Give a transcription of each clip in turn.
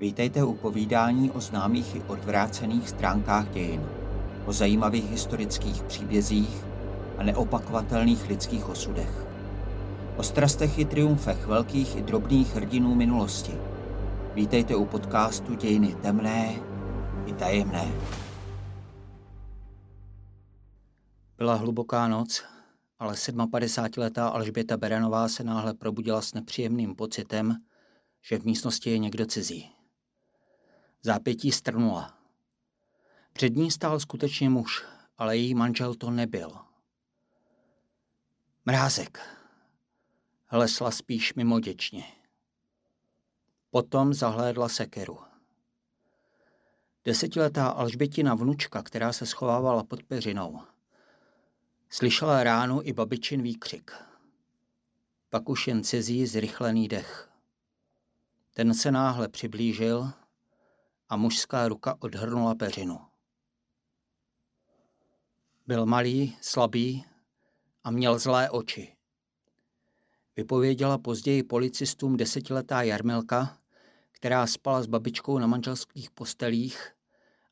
Vítejte u povídání o známých i odvrácených stránkách dějin, o zajímavých historických příbězích a neopakovatelných lidských osudech. O strastech i triumfech velkých i drobných hrdinů minulosti. Vítejte u podcastu Dějiny temné i tajemné. Byla hluboká noc, ale 57-letá Alžběta Berenová se náhle probudila s nepříjemným pocitem, že v místnosti je někdo cizí. Zápětí strnula. Před ní stál skutečně muž, ale její manžel to nebyl. Mrázek. Hlesla spíš mimoděčně. Potom zahlédla sekeru. Desetiletá Alžbětina vnučka, která se schovávala pod peřinou, slyšela ránu i babičin výkřik. Pak už jen cizí zrychlený dech. Ten se náhle přiblížil a mužská ruka odhrnula peřinu. Byl malý, slabý a měl zlé oči. Vypověděla později policistům desetiletá Jarmilka, která spala s babičkou na manželských postelích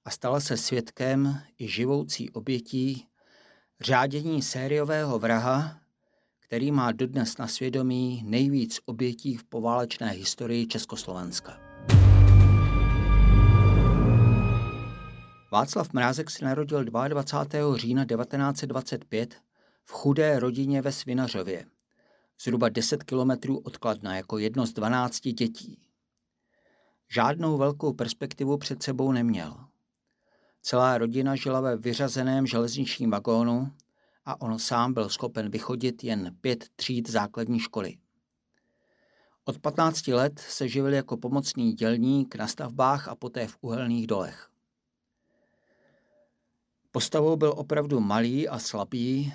a stala se svědkem i živoucí obětí řádění sériového vraha, který má dodnes na svědomí nejvíc obětí v poválečné historii Československa. Václav Mrázek se narodil 22. října 1925 v chudé rodině ve Svinařově, zhruba 10 kilometrů od Kladna jako jedno z 12 dětí. Žádnou velkou perspektivu před sebou neměl. Celá rodina žila ve vyřazeném železničním vagónu a on sám byl schopen vychodit jen pět tříd základní školy. Od 15 let se živil jako pomocný dělník na stavbách a poté v uhelných dolech. Postavou byl opravdu malý a slabý,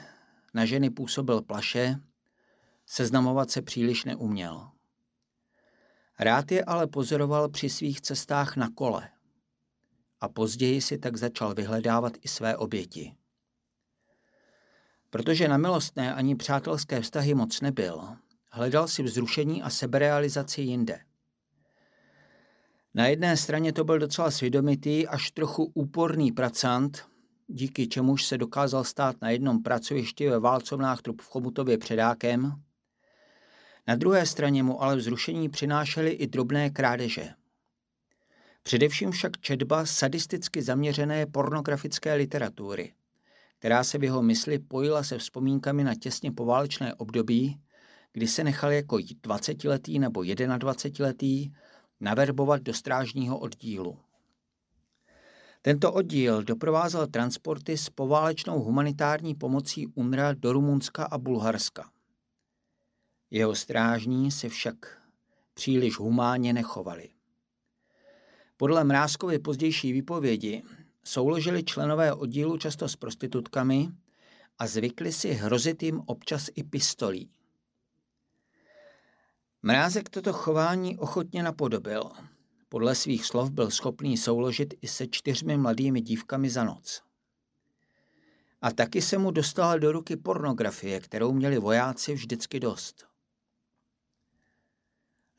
na ženy působil plaše, seznamovat se příliš neuměl. Rád je ale pozoroval při svých cestách na kole a později si tak začal vyhledávat i své oběti. Protože na milostné ani přátelské vztahy moc nebyl, hledal si vzrušení a seberealizaci jinde. Na jedné straně to byl docela svědomitý, až trochu úporný pracant, díky čemuž se dokázal stát na jednom pracovišti ve válcovnách trup v Chomutově předákem. Na druhé straně mu ale vzrušení přinášely i drobné krádeže. Především však četba sadisticky zaměřené pornografické literatury, která se v jeho mysli pojila se vzpomínkami na těsně poválečné období, kdy se nechal jako 20-letý nebo 21-letý naverbovat do strážního oddílu. Tento oddíl doprovázel transporty s poválečnou humanitární pomocí UNRA do Rumunska a Bulharska. Jeho strážní se však příliš humánně nechovali. Podle Mrázkovy pozdější výpovědi souložili členové oddílu často s prostitutkami a zvykli si hrozit jim občas i pistolí. Mrázek toto chování ochotně napodobil – podle svých slov byl schopný souložit i se čtyřmi mladými dívkami za noc. A taky se mu dostala do ruky pornografie, kterou měli vojáci vždycky dost.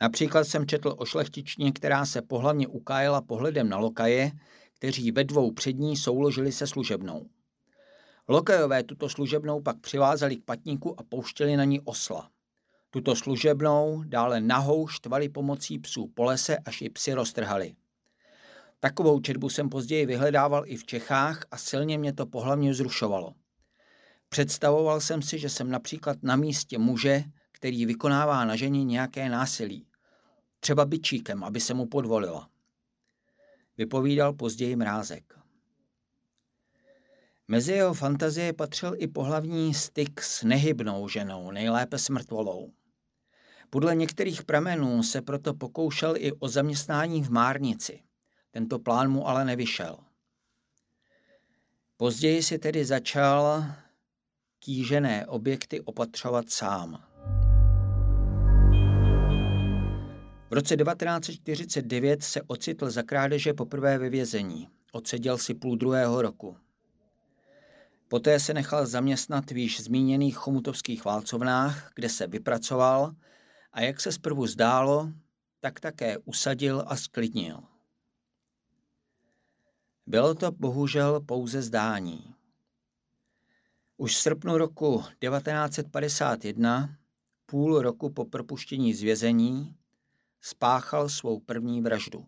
Například jsem četl o šlechtičně, která se pohlavně ukájela pohledem na lokaje, kteří ve dvou přední souložili se služebnou. Lokajové tuto služebnou pak přivázali k patníku a pouštěli na ní osla. Tuto služebnou dále nahou štvali pomocí psů po lese, až ji psi roztrhali. Takovou četbu jsem později vyhledával i v Čechách a silně mě to pohlavně zrušovalo. Představoval jsem si, že jsem například na místě muže, který vykonává na ženě nějaké násilí. Třeba byčíkem, aby se mu podvolila. Vypovídal později Mrázek. Mezi jeho fantazie patřil i pohlavní styk s nehybnou ženou, nejlépe smrtvolou. Podle některých pramenů se proto pokoušel i o zaměstnání v Márnici. Tento plán mu ale nevyšel. Později si tedy začal kýžené objekty opatřovat sám. V roce 1949 se ocitl za krádeže poprvé ve vězení. Odseděl si půl druhého roku. Poté se nechal zaměstnat v již zmíněných chomutovských válcovnách, kde se vypracoval a jak se zprvu zdálo, tak také usadil a sklidnil. Bylo to bohužel pouze zdání. Už v srpnu roku 1951, půl roku po propuštění z vězení, spáchal svou první vraždu.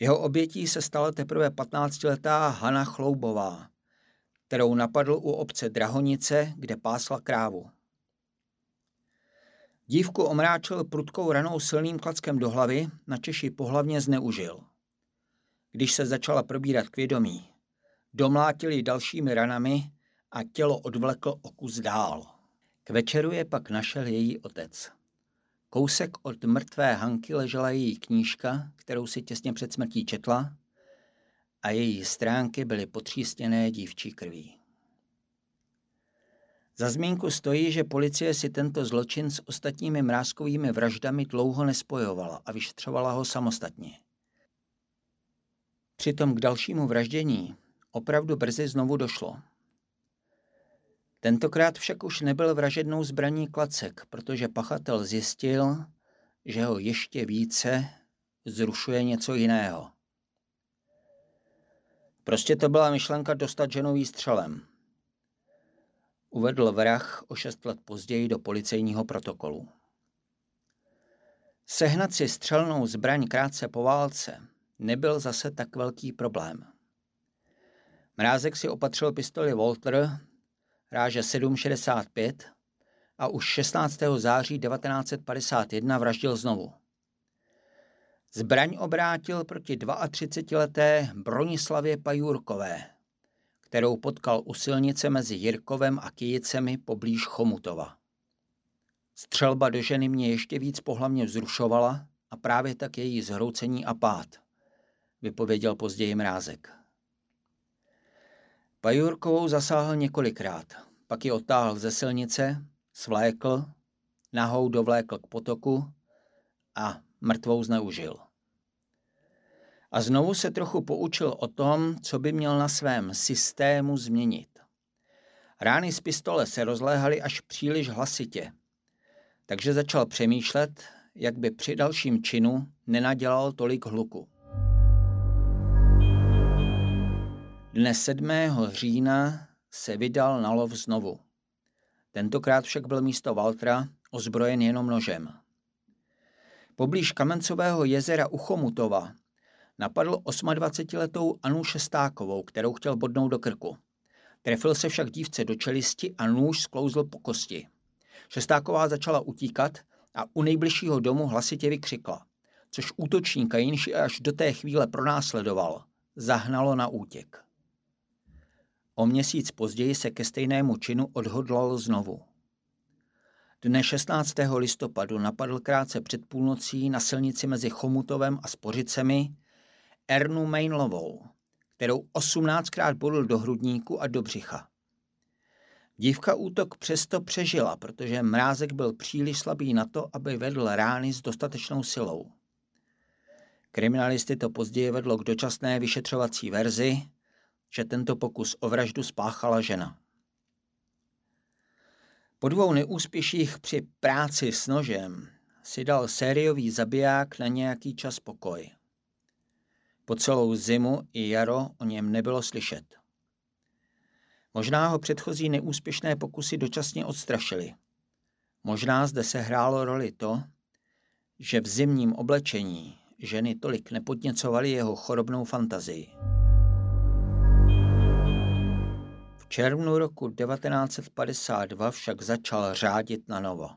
Jeho obětí se stala teprve 15-letá Hana Chloubová, kterou napadl u obce Drahonice, kde pásla krávu. Dívku omráčil prudkou ranou silným klackem do hlavy, na Češi pohlavně zneužil. Když se začala probírat k vědomí, domlátili dalšími ranami a tělo odvlekl o kus dál. K večeru je pak našel její otec. Kousek od mrtvé Hanky ležela její knížka, kterou si těsně před smrtí četla, a její stránky byly potřístěné dívčí krví. Za zmínku stojí, že policie si tento zločin s ostatními mrázkovými vraždami dlouho nespojovala a vyšetřovala ho samostatně. Přitom k dalšímu vraždění opravdu brzy znovu došlo. Tentokrát však už nebyl vražednou zbraní klacek, protože pachatel zjistil, že ho ještě více zrušuje něco jiného. Prostě to byla myšlenka dostat ženu výstřelem. Uvedl vrah o šest let později do policejního protokolu. Sehnat si střelnou zbraň krátce po válce nebyl zase tak velký problém. Mrázek si opatřil pistoli Walter ráže 7,65 a už 16. září 1951 vraždil znovu. Zbraň obrátil proti 32-leté Bronislavě Pajůrkové, kterou potkal u silnice mezi Jirkovem a Kijicemi poblíž Chomutova. Střelba do ženy mě ještě víc pohlavně vzrušovala a právě tak její zhroucení a pád, vypověděl později Mrázek. Pajurkovou zasáhl několikrát, pak ji otáhl ze silnice, svlékl, nahou dovlékl k potoku a mrtvou zneužil. A znovu se trochu poučil o tom, co by měl na svém systému změnit. Rány z pistole se rozléhaly až příliš hlasitě, takže začal přemýšlet, jak by při dalším činu nenadělal tolik hluku. Dne 7. října se vydal na lov znovu. Tentokrát však byl místo Valtra ozbrojen jenom nožem. Poblíž Kamencového jezera u Chomutova napadl 28-letou Anu Šestákovou, kterou chtěl bodnout do krku. Trefil se však dívce do čelisti a nůž sklouzl po kosti. Šestáková začala utíkat a u nejbližšího domu hlasitě vykřikla, což útočníka, jenž až do té chvíle pronásledoval, zahnalo na útěk. O měsíc později se ke stejnému činu odhodlal znovu. Dne 16. listopadu napadl krátce před půlnocí na silnici mezi Chomutovem a Spořicemi Ernu Mainlovou, kterou 18krát bodl do hrudníku a do břicha. Dívka útok přesto přežila, protože mrázek byl příliš slabý na to, aby vedl rány s dostatečnou silou. Kriminalisty to později vedlo k dočasné vyšetřovací verzi, že tento pokus o vraždu spáchala žena. Po dvou neúspěších při práci s nožem si dal sériový zabiják na nějaký čas pokoj. Po celou zimu i jaro o něm nebylo slyšet. Možná ho předchozí neúspěšné pokusy dočasně odstrašily. Možná zde se hrálo roli to, že v zimním oblečení ženy tolik nepodněcovaly jeho chorobnou fantazii. V červnu roku 1952 však začal řádit na novo.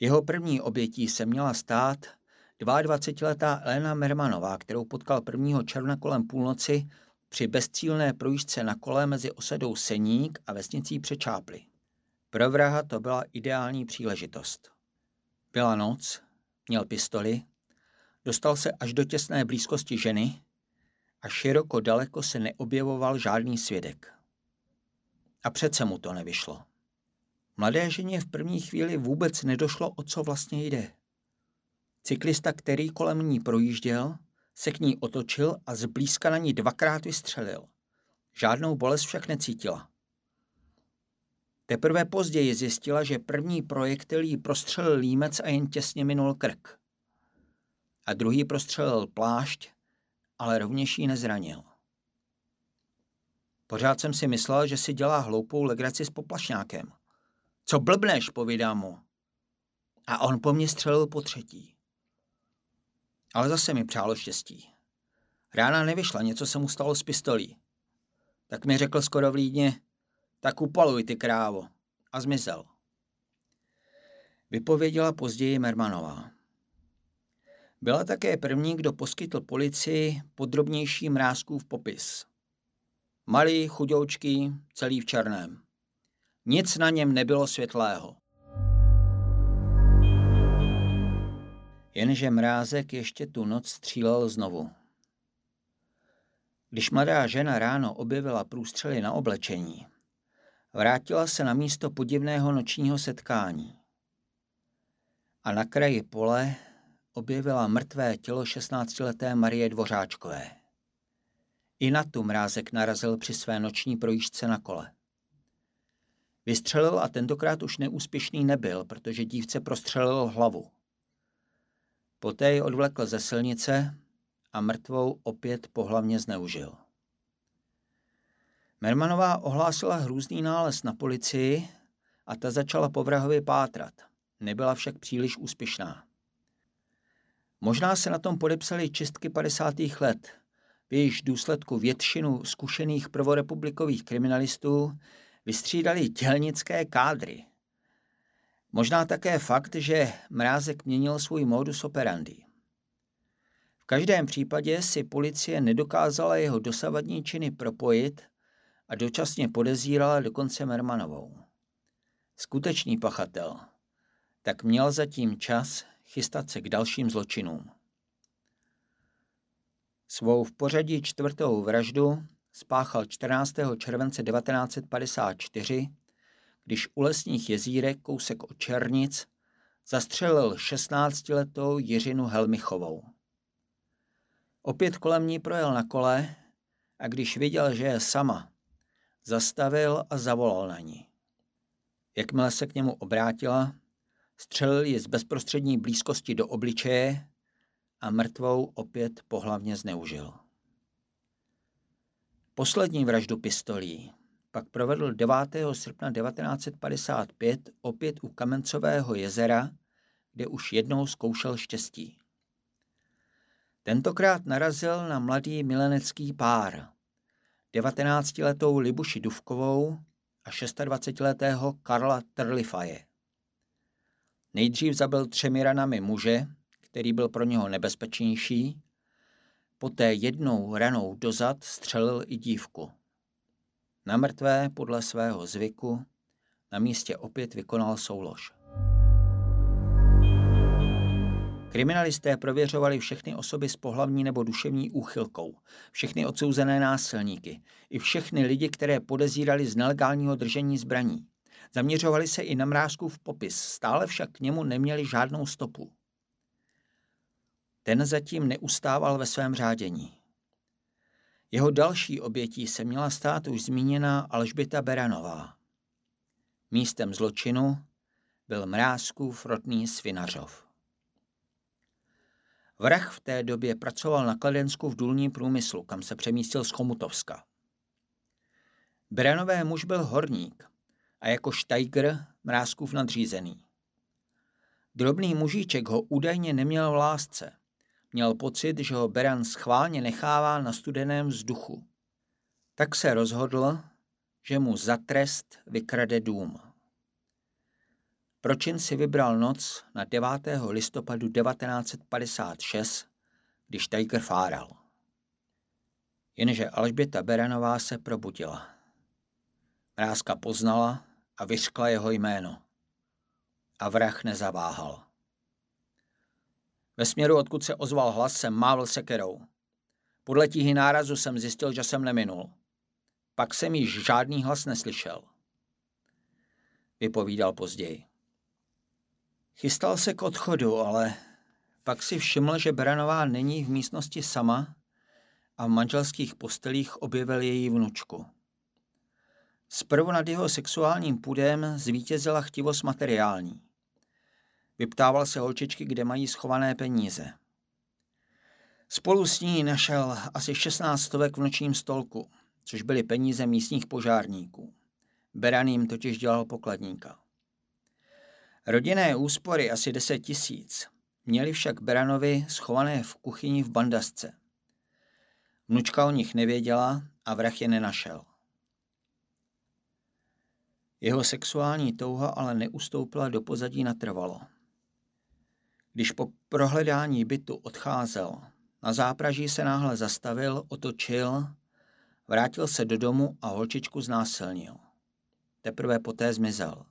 Jeho první obětí se měla stát 22-letá Elena Mermanová, kterou potkal 1. června kolem půlnoci při bezcílné projížďce na kole mezi osadou Seník a vesnicí Přečáply. Pro vraha to byla ideální příležitost. Byla noc, měl pistoli, dostal se až do těsné blízkosti ženy a široko daleko se neobjevoval žádný svědek. A přece mu to nevyšlo. Mladé ženě v první chvíli vůbec nedošlo, o co vlastně jde. Cyklista, který kolem ní projížděl, se k ní otočil a zblízka na ní dvakrát vystřelil. Žádnou bolest však necítila. Teprve později zjistila, že první projektil jí prostřelil límec a jen těsně minul krk. A druhý prostřelil plášť, ale rovněž ji nezranil. Pořád jsem si myslel, že si dělá hloupou legraci s poplašňákem. Co blbneš, povídám mu. A on po mně střelil po třetí. Ale zase mi přálo štěstí. Rána nevyšla, něco se mu stalo s pistolí. Tak mi řekl skoro vlídně, tak upaluj ty krávo. A zmizel. Vypověděla později Mermanová. Byla také první, kdo poskytl policii podrobnější mrázkův popis. Malý, chudoučký, celý v černém. Nic na něm nebylo světlého. Jenže mrázek ještě tu noc střílel znovu. Když mladá žena ráno objevila průstřely na oblečení, vrátila se na místo podivného nočního setkání. A na kraji pole objevila mrtvé tělo 16-leté Marie Dvořáčkové. I na tu mrázek narazil při své noční projížďce na kole. Vystřelil a tentokrát už neúspěšný nebyl, protože dívce prostřelil hlavu. Poté ji odvlekl ze silnice a mrtvou opět pohlavně zneužil. Mermanová ohlásila hrůzný nález na policii a ta začala po vrahovi pátrat. Nebyla však příliš úspěšná. Možná se na tom podepsali čistky 50. let, v jejíž důsledku většinu zkušených prvorepublikových kriminalistů vystřídali dělnické kádry. Možná také fakt, že Mrázek měnil svůj modus operandi. V každém případě si policie nedokázala jeho dosavadní činy propojit a dočasně podezírala dokonce Mermanovou. Skutečný pachatel tak měl zatím čas chystat se k dalším zločinům. Svou v pořadí čtvrtou vraždu spáchal 14. července 1954, když u lesních jezírek kousek od Černic zastřelil 16-letou Jiřinu Helmichovou. Opět kolem ní projel na kole a když viděl, že je sama, zastavil a zavolal na ní. Jakmile se k němu obrátila, střelil ji z bezprostřední blízkosti do obličeje a mrtvou opět pohlavně zneužil. Poslední vraždu pistolí pak provedl 9. srpna 1955 opět u Kamencového jezera, kde už jednou zkoušel štěstí. Tentokrát narazil na mladý milenecký pár, 19-letou Libuši Duvkovou a 26-letého Karla Trlifaje. Nejdřív zabil třemi ranami muže, který byl pro něho nebezpečnější, poté jednou ranou dozad střelil i dívku. Na mrtvé podle svého zvyku na místě opět vykonal soulož. Kriminalisté prověřovali všechny osoby s pohlavní nebo duševní úchylkou, všechny odsouzené násilníky, i všechny lidi, které podezírali z nelegálního držení zbraní. Zaměřovali se i na mrázkův popis, stále však k němu neměli žádnou stopu. Ten zatím neustával ve svém řádění. Jeho další obětí se měla stát už zmíněná Alžběta Beranová. Místem zločinu byl mrázkův rodný Svinařov. Vrah v té době pracoval na Kladensku v důlním průmyslu, kam se přemístil z Chomutovska. Beranové muž byl horník a jako štajgr mrázkův nadřízený. Drobný mužíček ho údajně neměl v lásce. Měl pocit, že ho Beran schválně nechává na studeném vzduchu. Tak se rozhodl, že mu za trest vykrade dům. Pročin si vybral noc na 9. listopadu 1956, když Tiger fáral. Jenže Alžběta Beranová se probudila. Mrázka poznala a vyřkla jeho jméno. A vrah nezaváhal. Ve směru, odkud se ozval hlas, jsem mávl sekerou. Podle tíhy nárazu jsem zjistil, že jsem neminul. Pak jsem již žádný hlas neslyšel. Vypovídal později. Chystal se k odchodu, ale pak si všiml, že Beranová není v místnosti sama a v manželských postelích objevil její vnučku. Zprvu nad jeho sexuálním půdem zvítězila chtivost materiální. Vyptával se holčičky, kde mají schované peníze. Spolu s ní našel asi 16 stovek v nočním stolku, což byly peníze místních požárníků. Beran jim totiž dělal pokladníka. Rodinné úspory asi 10 tisíc měli však Beranovi schované v kuchyni v bandasce. Vnučka o nich nevěděla a vrah je nenašel. Jeho sexuální touha ale neustoupila do pozadí natrvalo. Když po prohledání bytu odcházel, na zápraží se náhle zastavil, otočil, vrátil se do domu a holčičku znásilnil. Teprve poté zmizel.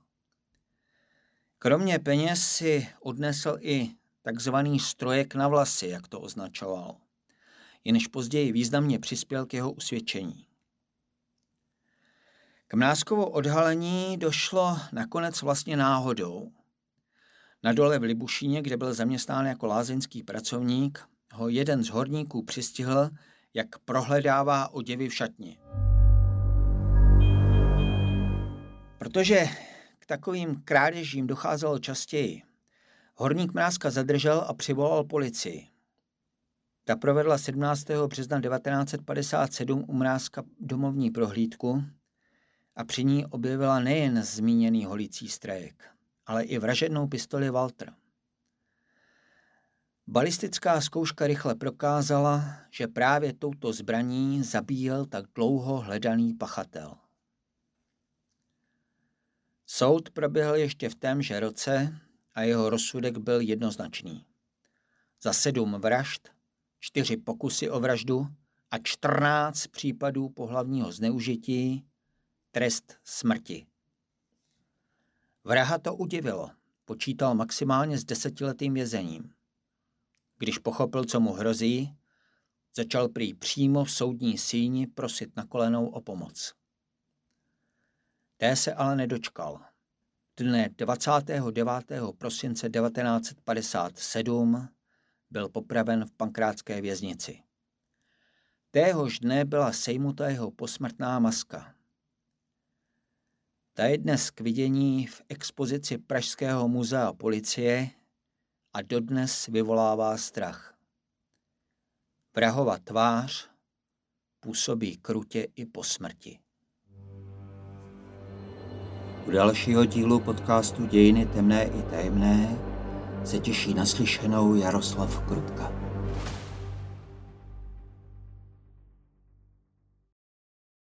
Kromě peněz si odnesl i takzvaný strojek na vlasy, jak to označoval. Jenž později významně přispěl k jeho usvědčení. K Mnáskovu odhalení došlo nakonec vlastně náhodou. Na dole v Libušíně, kde byl zaměstnán jako lázeňský pracovník, ho jeden z horníků přistihl, jak prohledává oděvy v šatni. Protože k takovým krádežím docházelo častěji, horník Mrázka zadržel a přivolal policii. Ta provedla 17. března 1957 u Mrázka domovní prohlídku a při ní objevila nejen zmíněný holící strejek, ale i vražednou pistoli Walter. Balistická zkouška rychle prokázala, že právě touto zbraní zabíjel tak dlouho hledaný pachatel. Soud proběhl ještě v témže roce a jeho rozsudek byl jednoznačný. Za sedm vražd, čtyři pokusy o vraždu a čtrnáct případů pohlavního zneužití trest smrti. Vraha to udivilo. Počítal maximálně s desetiletým vězením. Když pochopil, co mu hrozí, začal prý přímo v soudní síni prosit na kolenou o pomoc. Té se ale nedočkal. Dne 29. prosince 1957 byl popraven v pankrátské věznici. Téhož dne byla sejmuta jeho posmrtná maska. Ta je dnes k vidění v expozici Pražského muzea policie a dodnes vyvolává strach. Prahova tvář působí krutě i po smrti. U dalšího dílu podcastu Dějiny temné i tajemné se těší naslyšenou Jaroslav Krutka.